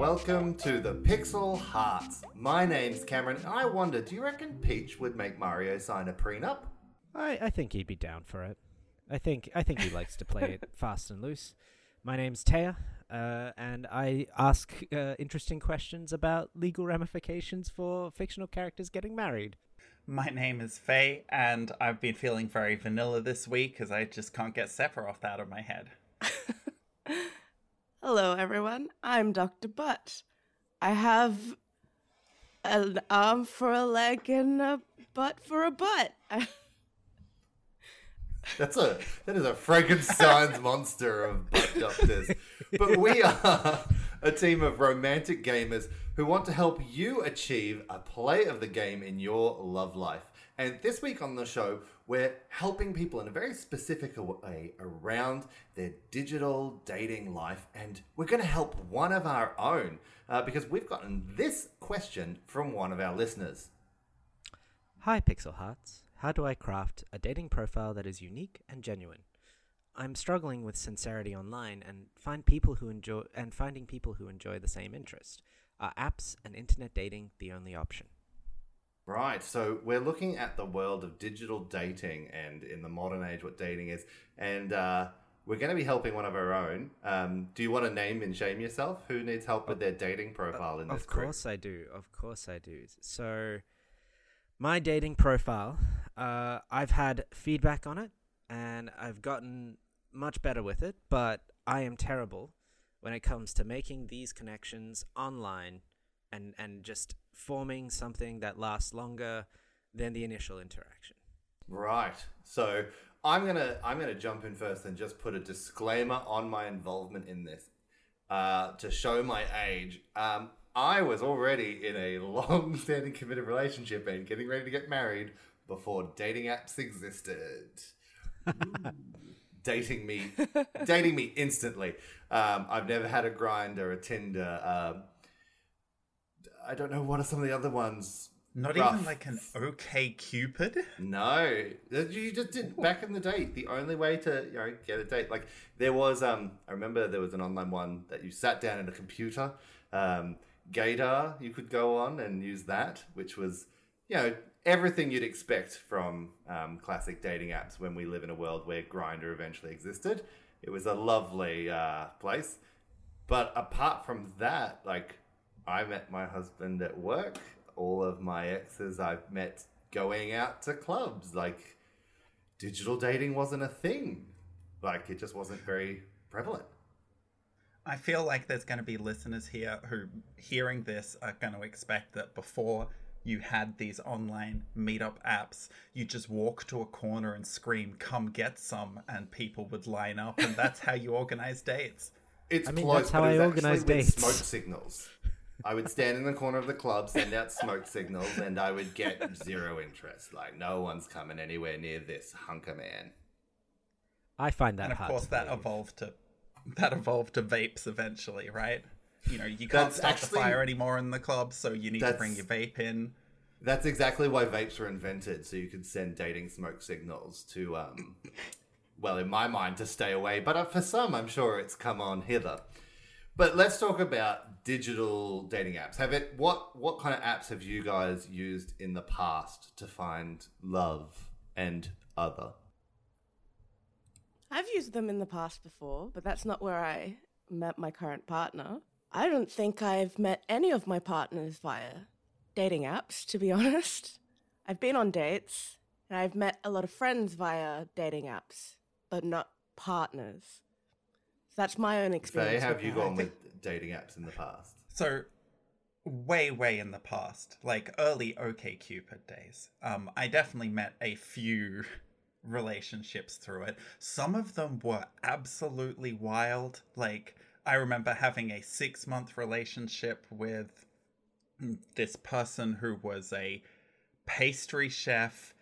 Welcome to the Pixel Hearts. My name's Cameron, and I wonder, do you reckon Peach would make Mario sign a prenup? I, I think he'd be down for it. I think I think he likes to play it fast and loose. My name's Taya, uh, and I ask uh, interesting questions about legal ramifications for fictional characters getting married. My name is Faye, and I've been feeling very vanilla this week because I just can't get Sephiroth out of my head. Hello, everyone. I'm Dr. Butt. I have an arm for a leg and a butt for a butt. That's a that is a Frankenstein's monster of butt doctors. But we are a team of romantic gamers who want to help you achieve a play of the game in your love life. And this week on the show, we're helping people in a very specific way around their digital dating life. And we're going to help one of our own uh, because we've gotten this question from one of our listeners. Hi, Pixel Hearts. How do I craft a dating profile that is unique and genuine? I'm struggling with sincerity online and find people who enjoy and finding people who enjoy the same interest. Are apps and internet dating the only option? Right. So we're looking at the world of digital dating and in the modern age what dating is. And uh, we're going to be helping one of our own. Um, do you want to name and shame yourself? Who needs help with their dating profile in this Of course I do. Of course I do. So my dating profile, uh, I've had feedback on it and I've gotten much better with it, but I am terrible when it comes to making these connections online and and just forming something that lasts longer than the initial interaction. Right. So I'm gonna I'm gonna jump in first and just put a disclaimer on my involvement in this uh, to show my age. Um, I was already in a long-standing committed relationship and getting ready to get married before dating apps existed. dating me, dating me instantly. Um, I've never had a Grindr, a Tinder. Um, I don't know what are some of the other ones. Not Rough. even like an OK Cupid. No, you just did back in the day. The only way to you know get a date, like there was, um, I remember there was an online one that you sat down at a computer, um, Gaydar. You could go on and use that, which was you know everything you'd expect from um, classic dating apps. When we live in a world where Grindr eventually existed, it was a lovely uh, place. But apart from that, like I met my husband at work. All of my exes I've met going out to clubs. Like, digital dating wasn't a thing. Like, it just wasn't very prevalent. I feel like there's going to be listeners here who, hearing this, are going to expect that before you had these online meetup apps, you just walk to a corner and scream, "Come get some," and people would line up, and that's how you organize dates. It's I mean, close, that's how but I it's organize actually with dates. Smoke signals. I would stand in the corner of the club, send out smoke signals, and I would get zero interest. Like, no one's coming anywhere near this hunker man. I find that and of hard course, to that believe. evolved to that evolved to vapes eventually, right? You know, you can't That's start actually- the fire anymore in the club, so you need to bring your vape in. That's exactly why vapes were invented, so you could send dating smoke signals to, um, well, in my mind, to stay away. But uh, for some, I'm sure it's come on hither. But let's talk about digital dating apps. Have it? What what kind of apps have you guys used in the past to find love and other? I've used them in the past before, but that's not where I met my current partner. I don't think I've met any of my partners via dating apps, to be honest. I've been on dates and I've met a lot of friends via dating apps, but not partners. So that's my own Faye, experience. have you gone with dating apps in the past? So, way, way in the past, like early OK Cupid days, um, I definitely met a few relationships through it. Some of them were absolutely wild. Like, I remember having a six month relationship with this person who was a pastry chef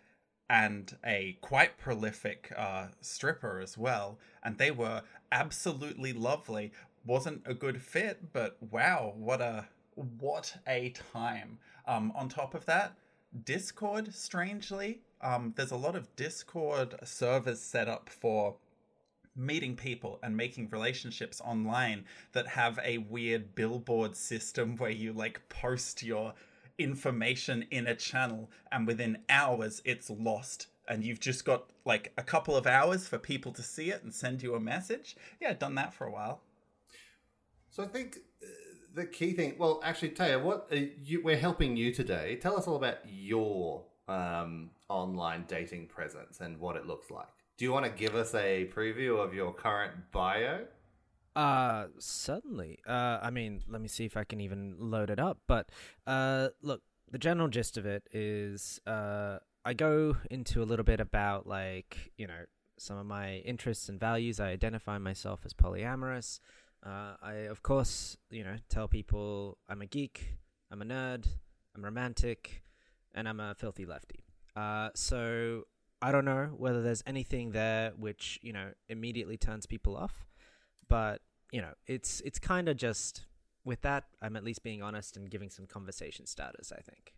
and a quite prolific uh, stripper as well. And they were absolutely lovely. Wasn't a good fit, but wow, what a what a time. Um, on top of that, Discord, strangely, um, there's a lot of Discord servers set up for meeting people and making relationships online that have a weird billboard system where you like post your information in a channel and within hours it's lost and you've just got like a couple of hours for people to see it and send you a message. Yeah, done that for a while. So I think uh, the key thing. Well, actually, Taya, what you, we're helping you today. Tell us all about your um, online dating presence and what it looks like. Do you want to give us a preview of your current bio? Uh, certainly. Uh, I mean, let me see if I can even load it up. But uh, look, the general gist of it is uh, I go into a little bit about like you know some of my interests and values. I identify myself as polyamorous. Uh, I of course you know tell people I'm a geek, I'm a nerd, I'm romantic, and I'm a filthy lefty. Uh, so I don't know whether there's anything there which you know immediately turns people off, but you know it's it's kind of just with that I'm at least being honest and giving some conversation starters. I think.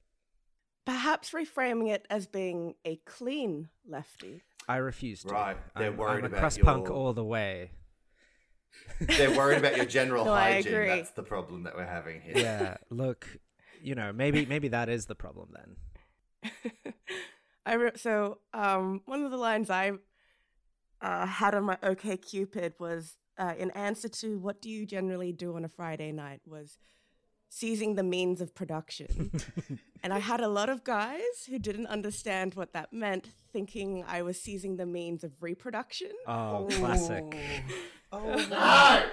Perhaps reframing it as being a clean lefty. I refuse to. Right, they're I'm, worried I'm a about crust your- punk all the way. They're worried about your general No, I hygiene. agree. That's the problem that we're having here. Yeah, look, you know, maybe maybe that is the problem then. I re- so um, one of the lines I uh, had on my OK Cupid was uh, in answer to what do you generally do on a Friday night was seizing the means of production. and I had a lot of guys who didn't understand what that meant, thinking I was seizing the means of reproduction. Oh, classic. Oh no!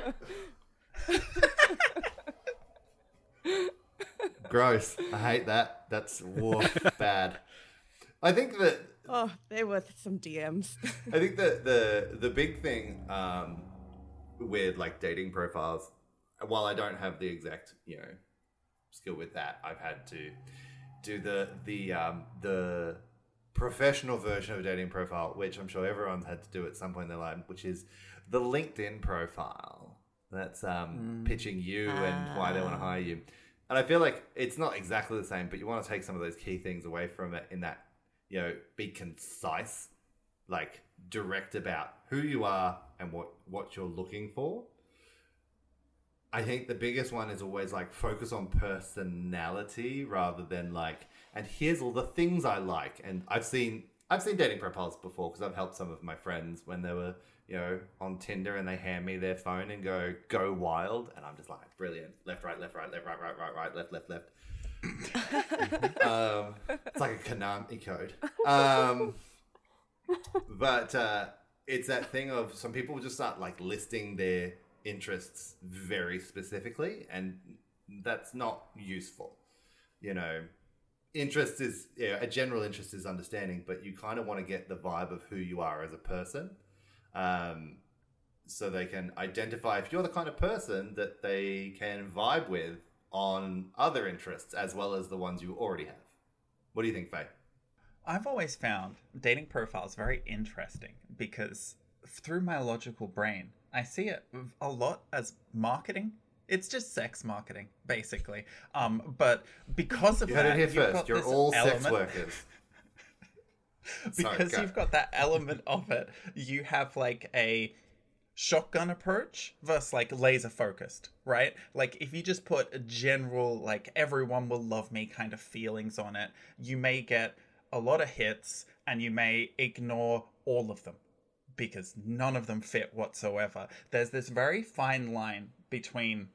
Gross. I hate that. That's woof, bad. I think that Oh, they were some DMs. I think that the the big thing um, with like dating profiles, while I don't have the exact you know skill with that, I've had to do the the um, the professional version of a dating profile, which I'm sure everyone's had to do at some point in their life, which is the LinkedIn profile. That's um, pitching you and why they want to hire you. And I feel like it's not exactly the same, but you want to take some of those key things away from it in that, you know, be concise, like direct about who you are and what, what you're looking for. I think the biggest one is always like focus on personality rather than like, and here's all the things I like. And I've seen I've seen dating profiles before because I've helped some of my friends when they were you know on Tinder and they hand me their phone and go go wild, and I'm just like brilliant, left right left right left right right right right left left left. um, it's like a Konami code. Um, but uh, it's that thing of some people just start like listing their interests very specifically, and that's not useful. You know, interest is yeah, a general interest is understanding, but you kind of want to get the vibe of who you are as a person, um, so they can identify if you're the kind of person that they can vibe with on other interests as well as the ones you already have. What do you think, Faye? I've always found dating profiles very interesting because through my logical brain, I see it a lot as marketing. It's just sex marketing, basically. Um, but because of You heard that, it here you've first. got You're this all sex element- workers. Sorry, because go. you've got that element of it. You have like a shotgun approach versus like laser focused, right? Like if you just put a general like everyone will love me kind of feelings on it, you may get a lot of hits and you may ignore all of them because none of them fit whatsoever. There's this very fine line between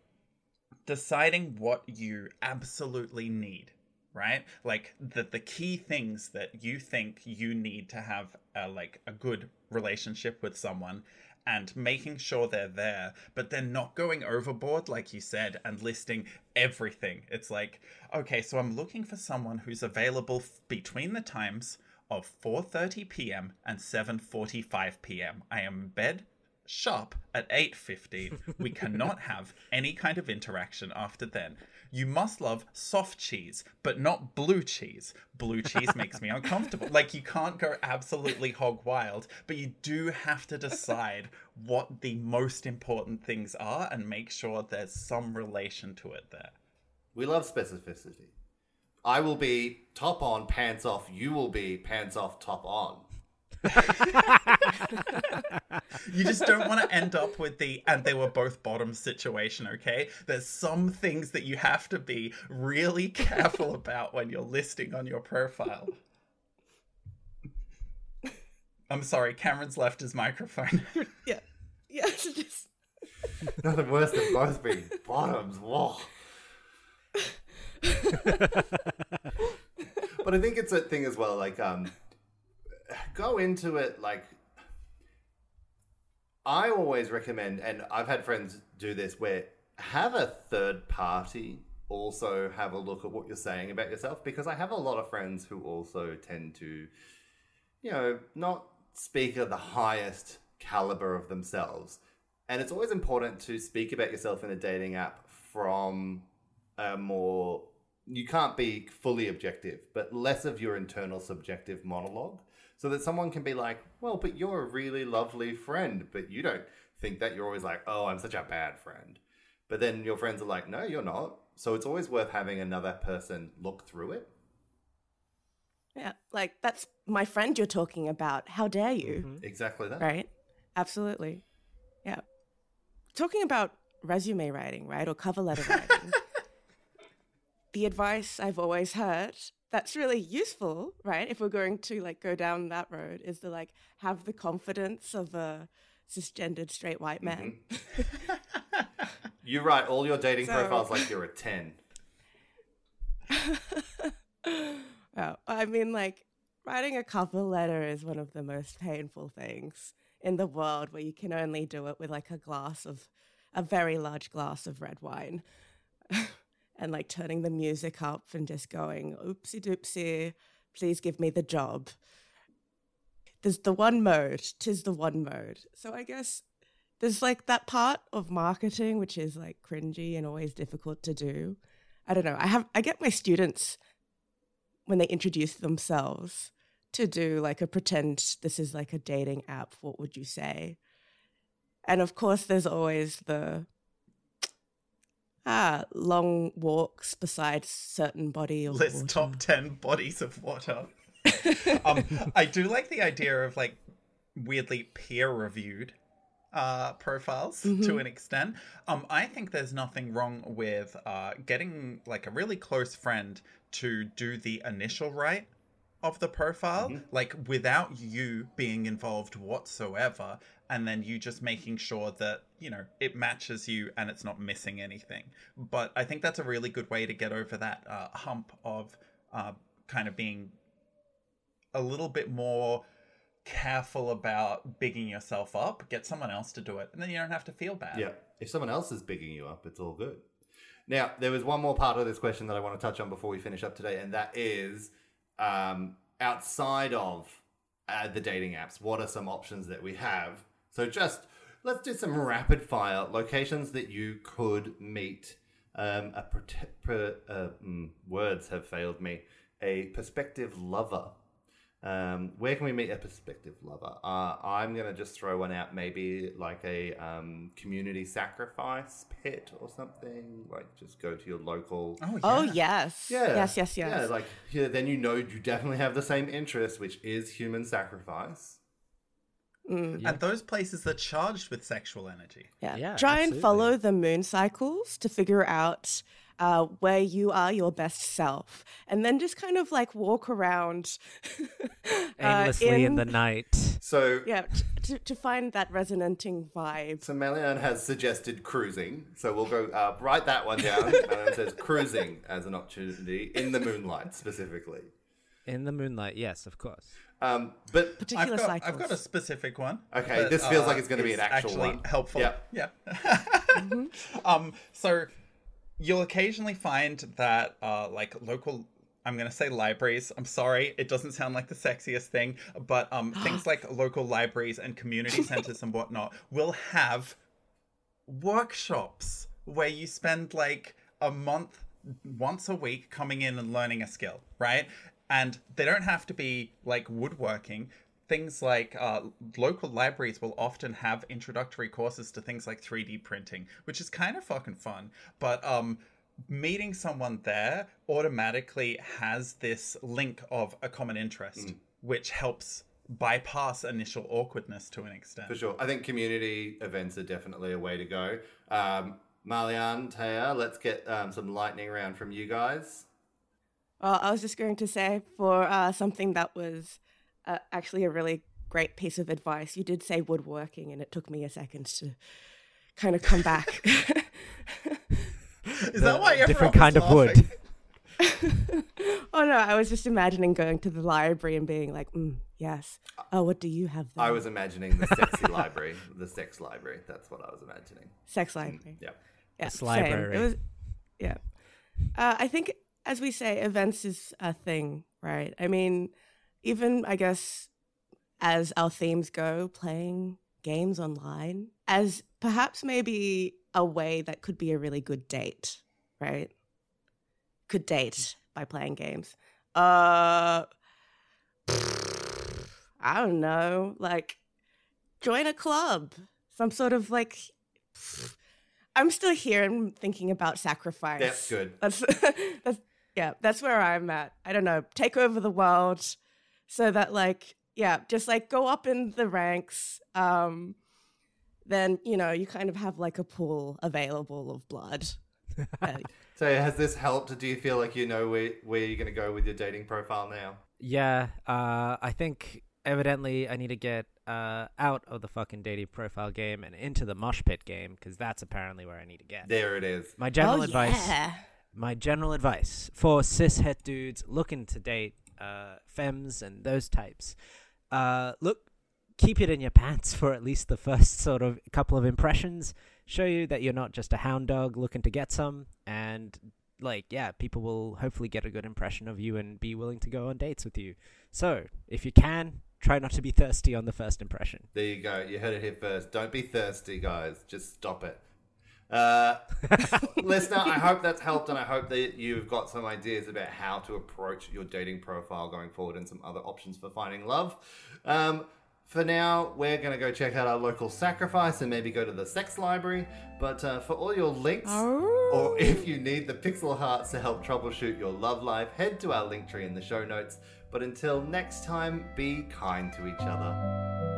deciding what you absolutely need right like the the key things that you think you need to have a, like a good relationship with someone and making sure they're there but then not going overboard like you said and listing everything it's like okay so i'm looking for someone who's available f- between the times of 4:30 p.m. and 7:45 p.m. I am in bed sharp at 8:50. We cannot have any kind of interaction after then. You must love soft cheese, but not blue cheese. Blue cheese makes me uncomfortable. Like you can't go absolutely hog wild, but you do have to decide what the most important things are and make sure there's some relation to it there. We love specificity. I will be top on, pants off. You will be pants off, top on. You just don't want to end up with the and they were both bottom situation, okay? There's some things that you have to be really careful about when you're listing on your profile. I'm sorry, Cameron's left his microphone. Yeah. Yeah. just- Nothing worse than both being bottoms. Whoa. but I think it's a thing as well. Like, um, go into it like. I always recommend, and I've had friends do this, where have a third party also have a look at what you're saying about yourself because I have a lot of friends who also tend to, you know, not speak at the highest caliber of themselves. And it's always important to speak about yourself in a dating app from a more, you can't be fully objective, but less of your internal subjective monologue. So that someone can be like, well, but you're a really lovely friend, but you don't think that you're always like, oh, I'm such a bad friend. But then your friends are like, no, you're not. So it's always worth having another person look through it. yeah. Like that's my friend you're talking about. How dare you? Mm-hmm. Exactly that. Right? Absolutely. Yeah. Talking about resume writing, right? Or cover letter writing. the advice I've always heard that's really useful, right? If we're going to like go down that road is to like have the confidence of a cisgendered straight white mm-hmm. man. You write all your dating So- profiles like you're a 10. Well, I mean, like, writing a cover letter is one of the most painful things in the world where you can only do it with like a glass of, a very large glass of red wine. and like turning the music up and just going, oopsie doopsie, please give me the job. There's the one mode, tis the one mode. So I guess there's like that part of marketing which is like cringy and always difficult to do. I don't know. I have I get my students when they introduce themselves to do like a pretend this is like a dating app. What would you say? And of course, there's always the ah long walks beside certain body of List water. top 10 bodies of water. um, I do like the idea of like weirdly peer reviewed uh, profiles to an extent. Um, I think there's nothing wrong with uh, getting like a really close friend to do the initial write of the profile, like without you being involved whatsoever, and then you just making sure that you know it matches you and it's not missing anything. But I think that's a really good way to get over that uh, hump of uh, kind of being a little bit more careful about bigging yourself up. Get someone else to do it, and then you don't have to feel bad. Yeah. If someone else is bigging you up, it's all good. Now, there was one more part of this question that I want to touch on before we finish up today, and that is um, outside of uh, the dating apps, what are some options that we have? So, just let's do some rapid fire locations that you could meet. Um, a prote- uh, mm, words have failed me. A prospective lover. Um, where can we meet a prospective lover? Uh, I'm gonna just throw one out, maybe like a um, community sacrifice pit or something. Like just go to your local. Oh, yeah. Oh yes, Yeah. yes, yes, yes. Yeah, like yeah, then you know you definitely have the same interest, which is human sacrifice. Mm. And those places are charged with sexual energy. Yeah. Yeah, Try and follow the moon cycles to figure out uh, where you are your best self. And then just kind of like walk around uh, Aimlessly in the night. So, Yeah, t- to, to find that resonating vibe. so Melian has suggested cruising. So we'll go uh, write that one down. and it says cruising as an opportunity in the moonlight specifically. In the moonlight, yes, of course. Um, but I've Particular got, cycles. I've got a specific one. Okay, that, this feels uh, like it's gonna be an actual actually one. helpful. Yeah. Yeah. um, so you'll occasionally find that uh, like local I'm gonna say libraries. I'm sorry, it doesn't sound like the sexiest thing, but um, things like local libraries and community centers and whatnot will have workshops where you spend like a month once a week coming in and learning a skill, right? And they don't have to be like woodworking. Things like uh, local libraries will often have introductory courses to things like 3D printing, which is kind of fucking fun. But um, meeting someone there automatically has this link of a common interest, which helps bypass initial awkwardness to an extent. For sure. I think community events are definitely a way to go. Um, Malian, Taya, let's get um, some lightning round from you guys. Well, I was just going to say for uh, something that was uh, actually a really great piece of advice. You did say woodworking, and it took me a second to kind of come back. Is that why everyone different kind of wood. oh no, I was just imagining going to the library and being like, mm, "Yes, oh, what do you have there?" I was imagining the sexy library, the sex library. That's what I was imagining. sex library. Yeah. Yeah, This same. library. It was, yeah. Uh, I think, as we say, events is a thing, right? I mean, even I guess as our themes go, playing games online as perhaps maybe a way that could be a really good date, right? Could date by playing games. Uh, I don't know, like join a club, some sort of like. I'm still here and thinking about sacrifice. That's good. That's that's yeah, that's where I'm at. I don't know, take over the world so that like yeah, just like go up in the ranks. Um then, you know, you kind of have like a pool available of blood. So has this helped? Do you feel like you know where, where you're going to go with your dating profile now? Yeah, uh, I think evidently I need to get uh, out of the fucking dating profile game and into the mosh pit game because that's apparently where I need to get. There it is. My general oh, advice. yeah. My general advice for cis het dudes looking to date uh, femmes and those types. Uh, look, keep it in your pants for at least the first sort of couple of impressions. Show you that you're not just a hound dog looking to get some, and like yeah, people will hopefully get a good impression of you and be willing to go on dates with you. So if you can, try not to be thirsty on the first impression. There you go. You heard it here first. Don't be thirsty, guys. Just stop it. Uh, listener, I hope that's helped, and I hope that you've got some ideas about how to approach your dating profile going forward and some other options for finding love. Um, for now, we're going to go check out our local sacrifice and maybe go to the sex library. But uh, for all your links, or if you need the pixel hearts to help troubleshoot your love life, head to our link tree in the show notes. But until next time, be kind to each other.